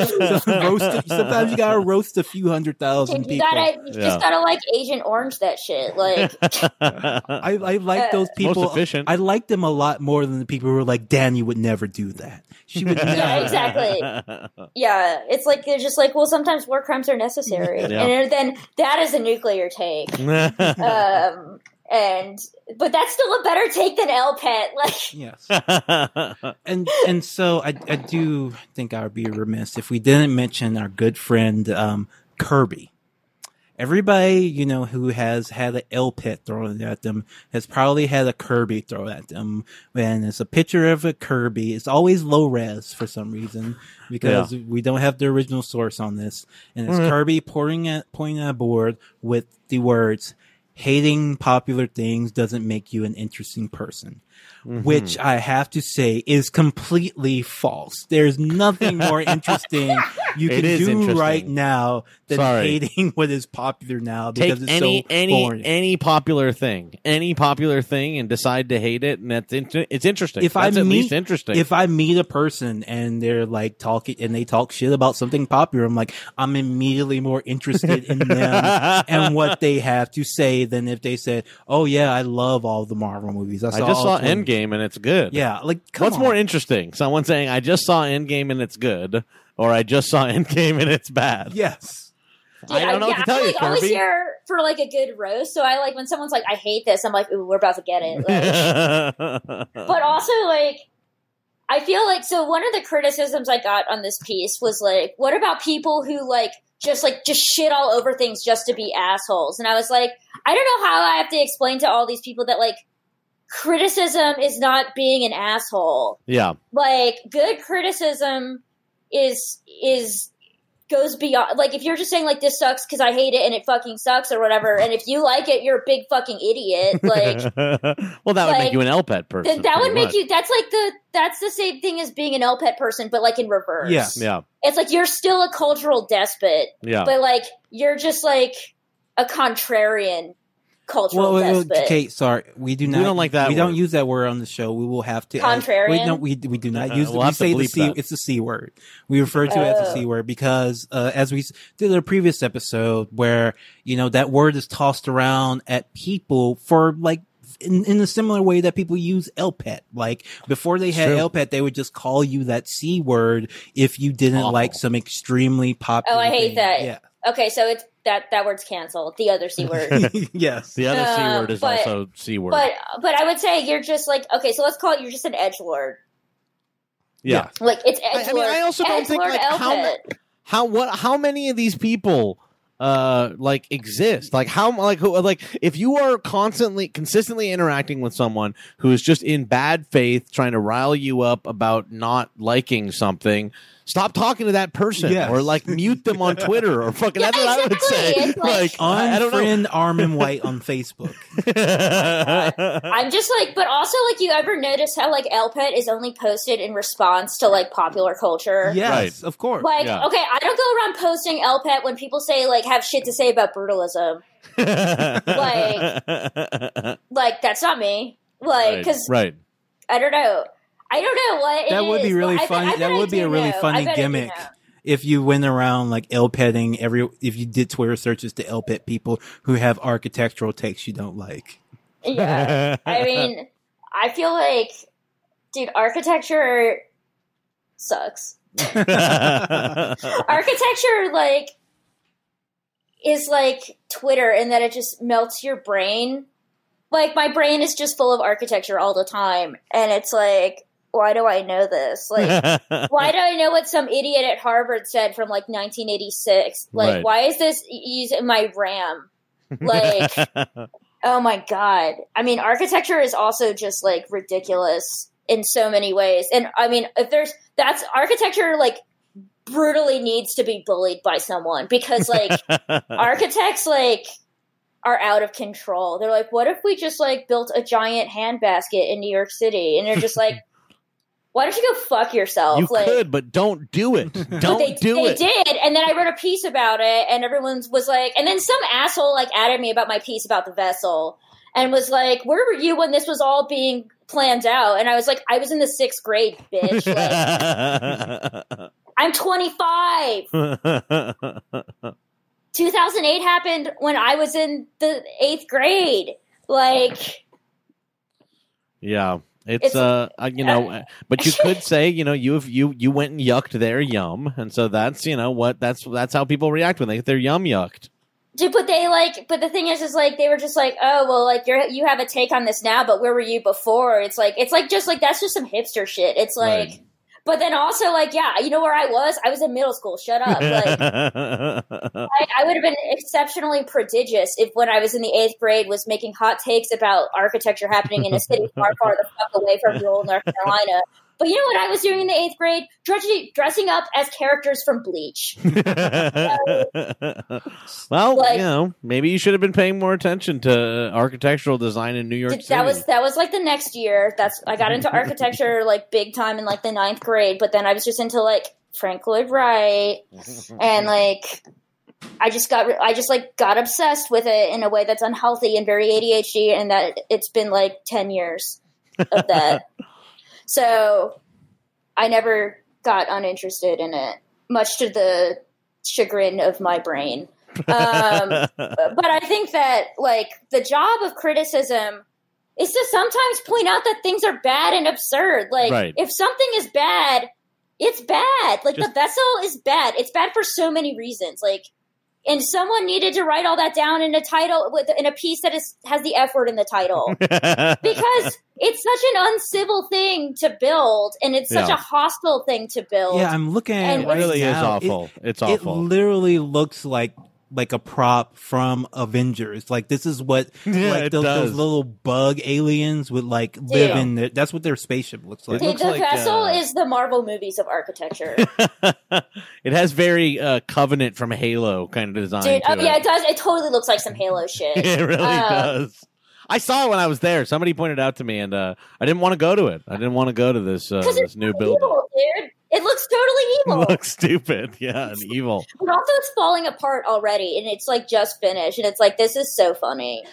roast sometimes you gotta roast a few hundred thousand You people. gotta, you Yeah. just gotta like Agent Orange that shit. Like, I, I like Uh, those people. efficient. I like them a lot more than the people who are like, Dany would never do that. She would never. Yeah, exactly. yeah, it's like they're just like, well, sometimes war crimes are necessary, Yeah. and then that is a nuclear take. um, and but that's still a better take than El Pet. Like, Yes. and and so I I do think I would be remiss if we didn't mention our good friend um, Kirby. Everybody you know who has had an L pit thrown at them has probably had a Kirby thrown at them. And it's a picture of a Kirby. It's always low res for some reason because we don't have the original source on this. And it's Mhm. Kirby pointing at pointing at a board with the words hating popular things doesn't make you an interesting person Mm-hmm. which I have to say is completely false. There's nothing more interesting you can do right now than Sorry. hating what is popular now take because it's any so any boring. any popular thing, any popular thing, and decide to hate it, and that's int- it's interesting. If I that's at meet- least interesting. if I meet a person and they're like talking and they talk shit about something popular, I'm like, I'm immediately more interested in them and what they have to say than if they said, "Oh yeah, I love all the Marvel movies." I, I saw just saw 20." Endgame and it's good. Yeah, like come What's on. more interesting? Someone saying I just saw Endgame and it's good, or I just saw Endgame and it's bad. Yes. I don't know yeah, what to tell I'm you, like always Kirby. here for like a good roast. So I like when someone's like, "I hate this," I'm like, "Ooh, we're about to get it." Like, but also like I feel like so one of the criticisms I got on this piece was like, what about people who like just like just shit all over things just to be assholes? And I was like, I don't know how I have to explain to all these people that like criticism is not being an asshole. yeah, Like good criticism is is goes beyond like if you're just saying like this sucks because I hate it and it fucking sucks or whatever, and if you like it, you're a big fucking idiot. Like well, that would make you an L pet person. then that would make much. you that's like the that's the same thing as being an L pet person, but like in reverse. Yeah. Yeah, It's like you're still a cultural despot, yeah. but like you're just like a contrarian cultural Well, well, despot. Kate, sorry, we do not. We don't like that We don't use that word on the show. We will have to. Contrarian? we don't. We we do not use. We'll we say the c. that. It's the c word. We refer to it as the Oh. c word because, uh, as we did in a previous episode, where you know that word is tossed around at people for like. In, in a similar way that people use LPET. Like before they had True. LPET, they would just call you that C word if you didn't Awful. like some extremely popular. Oh, I hate thing. that. Yeah. Okay, so it's that that word's canceled. The other c word. yes. the other c Uh, word is but- also c word. but but I would say you're just like okay, so let's call it you're just an edge lord. yeah. Like it's I- edge I mean, lord. I also don't think, edgelord like, how Elpit. how what how many of these people uh like exist like how like who like if you are constantly consistently interacting with someone who is just in bad faith trying to rile you up about not liking something stop talking to that person Yes. or like mute them on twitter or fucking Yeah, that's what i would say It's like- I, I don't know Unfriend Armond White on Facebook. Uh, I'm just like, but also like, you ever notice how like Elpet is only posted in response to like popular culture? Yes, Right. of course. Like, Yeah. okay, I don't go around posting Elpet when people say like have shit to say about brutalism. Like, that's not me. Like, because right I don't know. I don't know what That would be really Well, I bet- funny- I bet that would be a really know. Funny bet I do gimmick. if you went around like L petting every, if you did Twitter searches to L pet people who have architectural takes you don't like. Yeah. I mean, I feel like, dude, architecture sucks. architecture like is like Twitter in that it just melts your brain. Like my brain is just full of architecture all the time, and it's like, why do I know this? Like, why do I know what some idiot at Harvard said from like 1986? Like, Right. why is this using my RAM? Like, oh my god! I mean, architecture is also just like ridiculous in so many ways, and I mean, if there's that's architecture like brutally needs to be bullied by someone because like architects like are out of control. They're like, what if we just like built a giant handbasket in New York City? And they're just like, why don't you go fuck yourself? You like, could, but don't do it. Don't they, do they it. did, and then I wrote a piece about it, and everyone was like, and then some asshole like added me about my piece about the vessel, and was like, "Where were you when this was all being planned out?" And I was like, "I was in the sixth grade, bitch. Like, I'm 25. 2008 happened when I was in the eighth grade. Like, yeah. It's, It's- uh, you know, but you could say, you know, you have you you went and yucked their yum, and so that's you know what that's that's how people react when they get their yum yucked. dude, but they like, but the thing is, is like they were just like, oh well, like you're you have a take on this now, but where were you before? It's like it's like just like that's just some hipster shit. It's like, Right. But then also like, yeah, you know where I was? I was in middle school. Shut up. Like, I, I would have been exceptionally prodigious if when I was in the eighth grade was making hot takes about architecture happening in a city far, far the fuck away from rural North Carolina. But you know what I was doing in the eighth grade? Dressing, dressing up as characters from Bleach. well, Like- you know, maybe you should have been paying more attention to architectural design in New York Th- City. That was that was like the next year. That's I got into architecture like big time in like the ninth grade. But then I was just into like Frank Lloyd Wright and like I just got I just like got obsessed with it in a way that's unhealthy and very ADHD, and that it's been like ten years of that. So I never got uninterested in it, much to the chagrin of my brain. Um, but I think that like the job of criticism is to sometimes point out that things are bad and absurd. Like Right. if something is bad, it's bad. Like Just- the vessel is bad. It's bad for so many reasons. Like and someone needed to write all that down in a title with in a piece that is has the F word in the title. because it's such an uncivil thing to build and it's such Yeah. a hostile thing to build. Yeah, I'm looking at And it it right really is now. awful. it's It, it awful. literally looks like like a prop from Avengers. Like this is what Yeah, like it those, those little bug aliens would like live in. Their, that's what their spaceship looks like. It the, looks the like, vessel uh, is the Marvel movies of architecture. it has very uh, Covenant from Halo kind of design. Dude, to oh, yeah, it does. It totally looks like some Halo shit. it really Uh, does. I saw it when I was there. Somebody pointed out to me, and uh, I didn't want to go to it. I didn't want to go to this uh, 'Cause this new building. Evil, dude. It looks totally evil. It looks stupid, yeah, and evil. but also, it's falling apart already, and it's like just finished, and it's like this is so funny.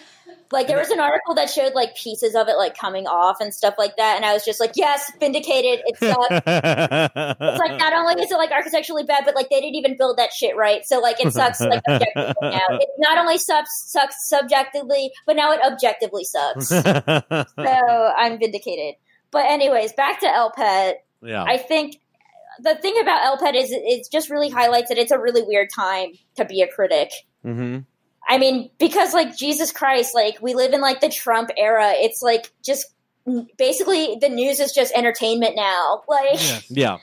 Like there was an article that showed like pieces of it like coming off and stuff like that, and I was just like, yes, vindicated. It sucks. It's like not only is it like architecturally bad, but like they didn't even build that shit right. So like it sucks like objectively now. It not only sucks sucks subjectively, but now it objectively sucks. so I'm vindicated. But anyways, back to Elpet. yeah, I think the thing about LPED is it, it just really highlights that it's a really weird time to be a critic. hmm I mean, because like Jesus Christ, like we live in like the Trump era. It's like just basically the news is just entertainment now. Like Yes. yeah.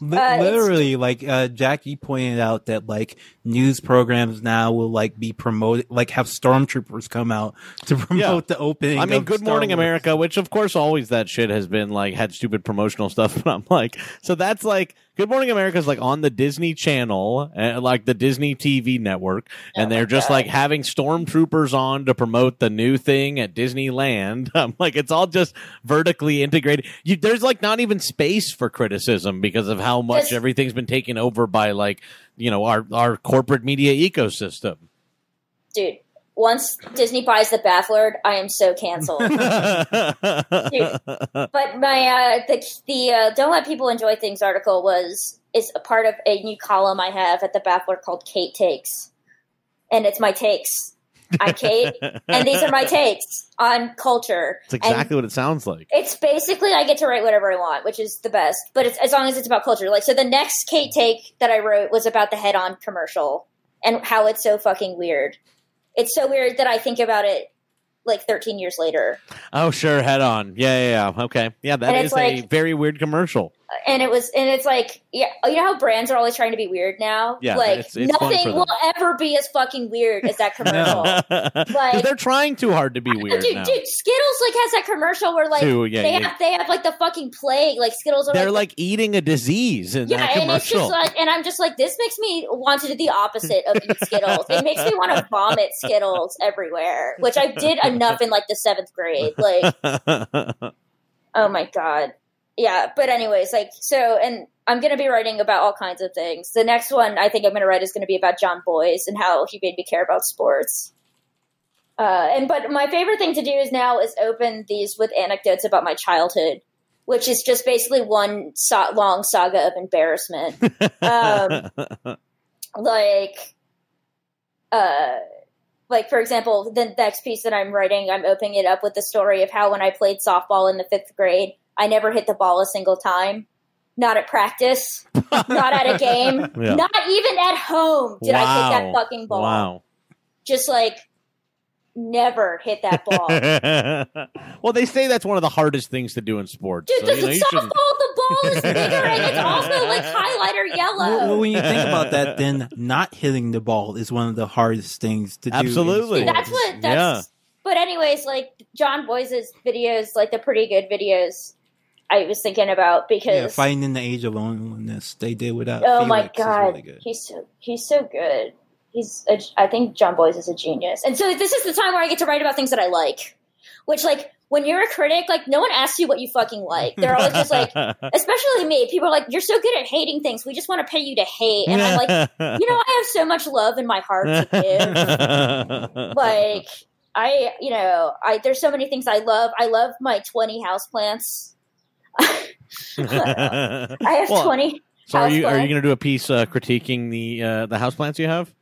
Li- Uh, literally, like uh, Jackie pointed out that like news programs now will like be promoted, like have stormtroopers come out to promote the opening. I mean, Good Star Morning Wars. America, which of course always that shit has been like had stupid promotional stuff. But I'm like, so that's like Good Morning America is like on the Disney Channel, uh, like the Disney TV network, and Oh they're just God. like having stormtroopers on to promote the new thing at Disneyland. I'm like, it's all just vertically integrated. You, there's like not even space for criticism because of how much This- everything's been taken over by like you know our our corporate media ecosystem. dude, once Disney buys the Baffler, I am so canceled. But my uh, the the uh, don't let people enjoy things article was is a part of a new column I have at the Baffler called Kate Takes, and it's my takes. I'm Kate, and these are my takes on culture. It's And exactly what it sounds like. it's basically I get to write whatever I want, which is the best. But it's as long as it's about culture. Like so, the next Kate take that I wrote was about the head-on commercial and how it's so fucking weird. It's so weird that I think about it like 13 years later. Oh, sure, head on. Yeah, yeah, yeah. Okay. Yeah, that And is it's a very weird commercial. And it was and it's like yeah you know how brands are always trying to be weird now Yeah, like it's- it's nothing will ever be as fucking weird as that commercial Like- they're trying too hard to be weird dude, now. dude skittles like has that commercial where like Too, yeah, they yeah. have they have like the fucking plague like skittles are They're like, like eating a disease in yeah, that and it's commercial. just like, and I'm just like, this makes me want to do the opposite of eat Skittles. It makes me want to vomit Skittles everywhere, which I did enough in like the seventh grade. Like, oh my god. Yeah, but anyways, like so, and I'm gonna be writing about all kinds of things. The next one I think I'm gonna write is gonna be about Jon Bois and how he made me care about sports. Uh, and but my favorite thing to do is now is open these with anecdotes about my childhood, which is just basically one so- long saga of embarrassment. Um, like, uh, like for example, the next piece that I'm writing, I'm opening it up with the story of how when I played softball in the fifth grade, I never hit the ball a single time. Not at practice, not at a game, Yeah. not even at home did I hit that fucking ball. Wow. Just like never hit that ball. well, they say that's one of the hardest things to do in sports. Dude, so, the, you know, the you softball, shouldn't- the ball is bigger and it's also like highlighter yellow. Well, well, when you think about that, then not hitting the ball is one of the hardest things to do. Absolutely. See, that's what that's but anyways like Jon Bois's videos like the pretty good videos i was thinking about because Yeah, fighting in the age of loneliness. They did without. oh my Felix is god really he's so he's so good he's a, i think Jon Bois is a genius and so this is the time where i get to write about things that i like which like when you're a critic like no one asks you what you fucking like they're always just like especially me people are like you're so good at hating things we just want to pay you to hate and i'm like you know i have so much love in my heart to give like I, you know, I there's so many things I love. I love my 20 houseplants. I have Well, 20. So are you are you going to do a piece uh, critiquing the uh, the houseplants you have?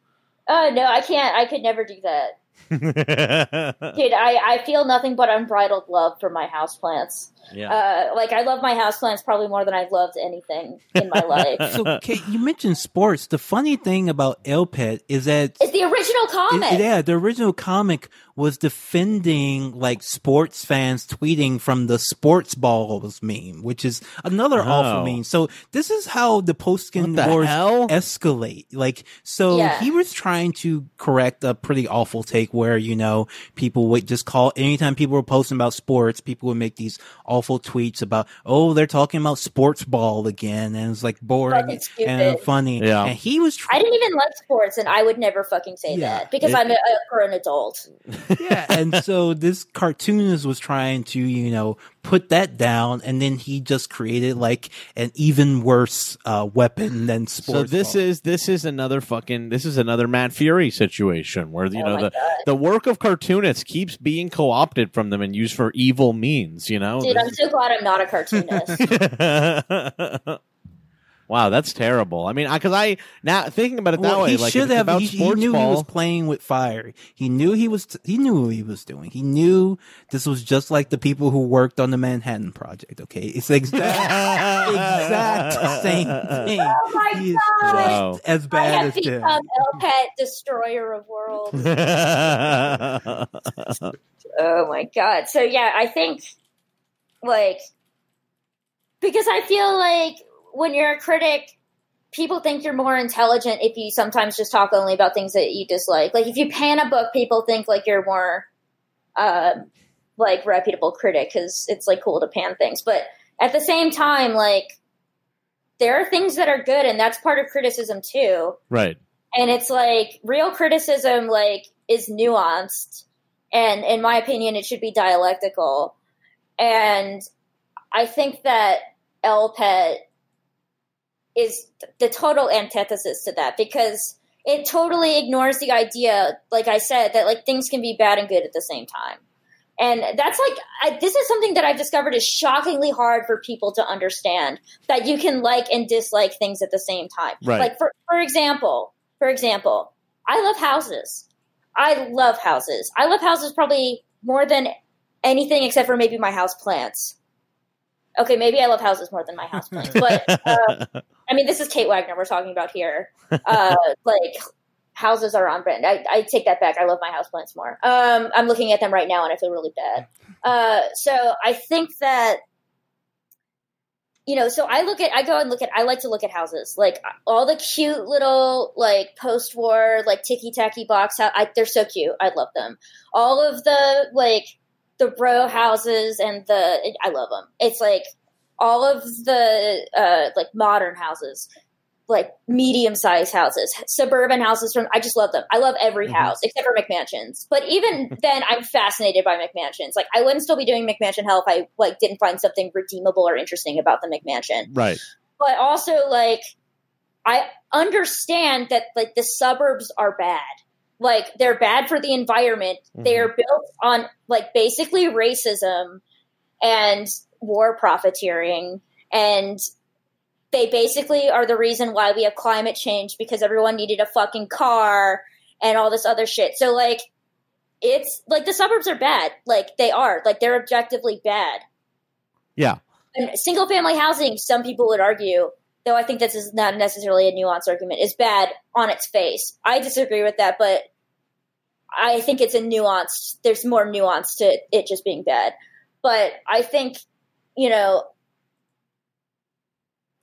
Oh no, I can't. I could never do that, dude. I I feel nothing but unbridled love for my houseplants. yeah. Uh, like I love my houseplants probably more than I've loved anything in my life. So, Kate, you mentioned sports. The funny thing about Elpet is that It's the original comic. It- yeah, the original comic was defending like sports fans tweeting from the sports balls meme, which is another Oh. awful meme. So this is how the post-skin the wars hell? escalate. Like, so Yeah. he was trying to correct a pretty awful take where, you know, people would just call, anytime people were posting about sports, people would make these awful tweets about, oh, they're talking about sports ball again. And it's like boring Fucking and funny. Yeah. And he was trying- I didn't even like sports, and I would never fucking say Yeah. that because It- I'm a, a, for an adult. yeah, and so this cartoonist was trying to, you know, put that down, and then he just created like an even worse uh, weapon than sports. so this ball. is this is another fucking this is another Matt Furie situation where you Oh know the God. the work of cartoonists keeps being co-opted from them and used for evil means. You know. Dude, I'm so glad I'm not a cartoonist. wow, that's terrible. I mean, because I, now thinking about it that Well, way, he like if should it's have. about He, he sports knew ball, he was playing with fire. He knew he was. He knew what he was doing. He knew this was just like the people who worked on the Manhattan Project. Okay, it's the exact exact same thing. Oh my He is God. Wow. just as I bad have as them. become Elpet, destroyer of worlds. Oh my god. So yeah, I think like because I feel like when you're a critic, people think you're more intelligent if you sometimes just talk only about things that you dislike. Like if you pan a book, people think like you're more um like reputable critic because it's like cool to pan things. But at the same time, like there are things that are good and that's part of criticism too right. and it's like real criticism like is nuanced and in my opinion it should be dialectical and i think that lpet is the total antithesis to that because it totally ignores the idea like i said that like things can be bad and good at the same time. And that's like I, this is something that i've discovered is shockingly hard for people to understand that you can like and dislike things at the same time. Right. like for, for example for example i love houses. I love houses. I love houses probably more than anything except for maybe my house plants. Okay maybe i love houses more than my house plants but uh, I mean, this is Kate Wagner we're talking about here. Uh, like houses are on brand. I, I take that back. I love my houseplants more. Um, I'm looking at them right now and I feel really bad. Uh, so I think that you know, so I look at, I go and look at, I like to look at houses, like all the cute little, like post-war, like ticky-tacky box. hou- I, they're so cute. I love them. All of the like the row houses and the, I love them. It's like all of the uh, like modern houses. like medium sized houses, suburban houses from I just love them. I love every Mhm. house except for McMansions. But even then I'm fascinated by McMansions. Like I wouldn't still be doing McMansion hell if I like didn't find something redeemable or interesting about the McMansion. right. But also like I understand that like the suburbs are bad. Like they're bad for the environment. They're built on like basically racism and war profiteering and they basically are the reason why we have climate change because everyone needed a fucking car and all this other shit. So like it's like the suburbs are bad. Like they are. Like they're objectively bad. Yeah. And single family housing, some people would argue, though I think this is not necessarily a nuanced argument, is bad on its face. I disagree with that, but I think it's a nuance. There's more nuance to it just being bad. But I think, you know,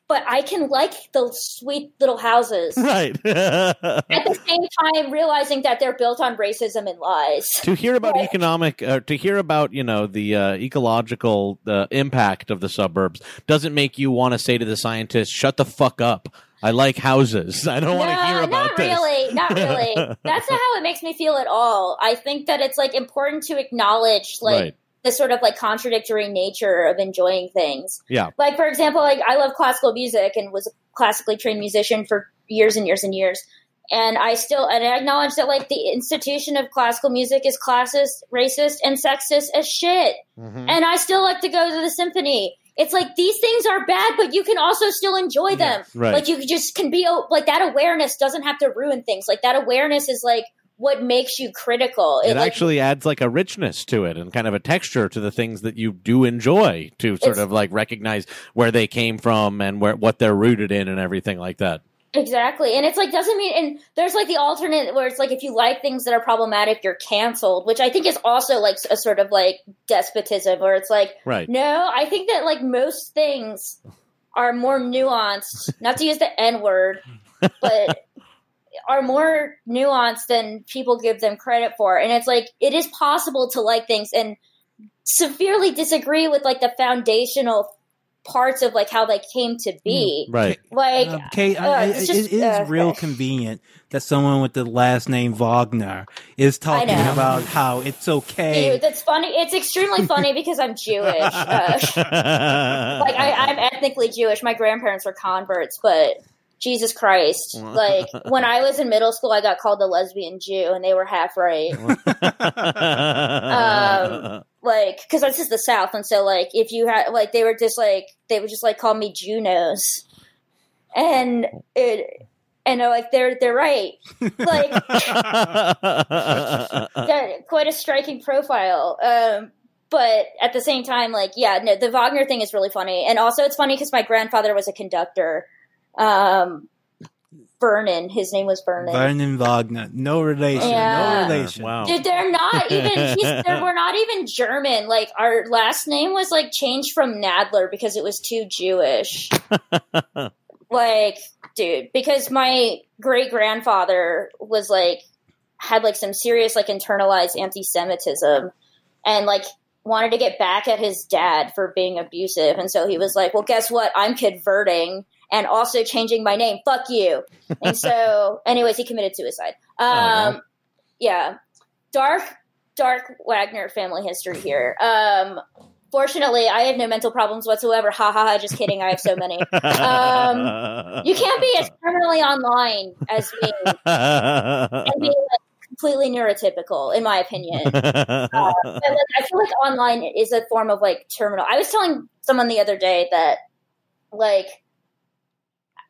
but I can like the sweet little houses Right. at the same time realizing that they're built on racism and lies. to hear about Right. economic uh, to hear about you know the uh, ecological uh, impact of the suburbs doesn't make you want to say to the scientists shut the fuck up i like houses i don't want to hear about not this really, not really. That's not how it makes me feel at all. I think that it's like important to acknowledge like Right. The sort of like contradictory nature of enjoying things. Yeah. Like for example, like I love classical music and was a classically trained musician for years and years and years. And I still and I acknowledge that like the institution of classical music is classist, racist, and sexist as shit. Mhm. And I still like to go to the symphony. It's like these things are bad, but you can also still enjoy them. right. Like you just can be like that awareness doesn't have to ruin things. Like that awareness is like what makes you critical. it like, actually adds like a richness to it and kind of a texture to the things that you do enjoy to sort of like recognize where they came from and where what they're rooted in and everything like that exactly, and it's like doesn't mean. And there's like the alternate where it's like if you like things that are problematic, you're canceled, which I think is also like a sort of like despotism, where it's like right no, I think that like most things are more nuanced. Not to use the N word, but are more nuanced than people give them credit for. And it's like it is possible to like things and severely disagree with like the foundational parts of like how they came to be. right Like Uh, Kate, I, uh, I, it's just- it is uh, real okay. convenient that someone with the last name Wagner is talking about how it's okay. Dude, that's funny. It's extremely funny because I'm Jewish. Uh, like I, I'm ethnically Jewish. My grandparents were converts, but Jesus Christ! Like when I was in middle school, I got called a lesbian Jew, and they were half right. Um, like because this is the South, and so like if you had like they were just like they would just like call me Junos, and it and they're like they're they're right. Like got quite a striking profile. Um, but at the same time, like, yeah, no, the Wagner thing is really funny, and also it's funny because my grandfather was a conductor. Um, Vernon, his name was Vernon. Vernon Wagner, no relation, Yeah. no relation. wow Dude, they're not even. He's, they're, we're not even German. Like our last name was like changed from Nadler because it was too Jewish. like, dude, because my great grandfather was like had like some serious like internalized anti-Semitism, and like wanted to get back at his dad for being abusive, and so he was like, "Well, guess what? I'm converting." And also changing my name. Fuck you. And so, anyways, he committed suicide. Um, wow. yeah, dark, dark Wagner family history here. Um, fortunately, I have no mental problems whatsoever. Ha ha ha! Just kidding. I have so many. Um, You can't be as terminally online as me and be like, completely neurotypical, in my opinion. But, like, I feel like online is a form of like terminal. I was telling someone the other day that like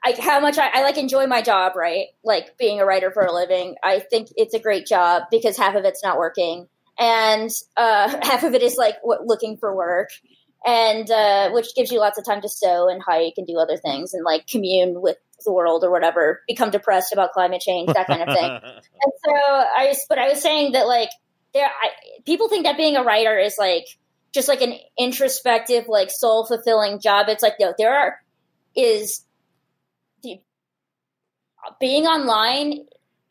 I, how much I, I like enjoy my job, right? Like being a writer for a living. I think it's a great job because half of it's not working, and uh, half of it is like looking for work, and uh, which gives you lots of time to sew and hike and do other things and like commune with the world or whatever. Become depressed about climate change, that kind of thing. And so I, was- but I was saying that like there, I, people think that being a writer is like just like an introspective, like soul fulfilling job. It's like no, there are is being online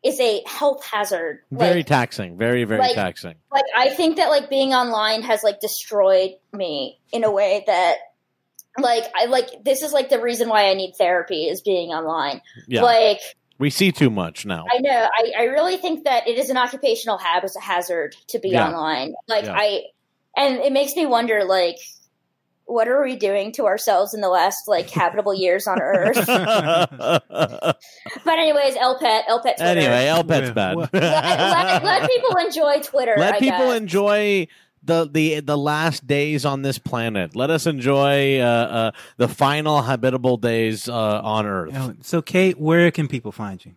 is a health hazard. very like, taxing very very like- taxing like I think that like being online has like destroyed me in a way that like I like this is like the reason why I need therapy is being online. Yeah, Like we see too much now. I know I, I really think that it is an occupational hab- hazard to be Yeah. online. Like Yeah. I and it makes me wonder like what are we doing to ourselves in the last like habitable years on Earth? But anyways, LPET, LPET Twitter. anyway, Elpet's Yeah. bad. Let, let, let people enjoy Twitter. Let I people guess. enjoy the, the the last days on this planet. Let us enjoy uh, uh, the final habitable days uh, on Earth. Oh, So, Kate, where can people find you?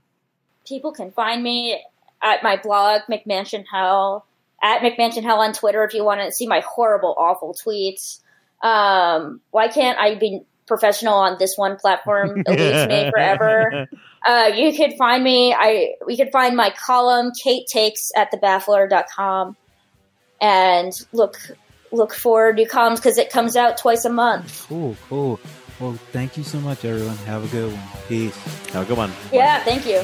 people can find me at my blog McMansion Hell at McMansion Hell on Twitter if you want to see my horrible, awful tweets. Um, why can't I be professional on this one platform? Eludes me forever. Uh, you could find me. I we could find my column Kate takes at thebaffler.com and look look for new columns because it comes out twice a month. Cool, cool. Well, thank you so much, everyone. Have a good one. Peace. Have a good one. Yeah, thank you.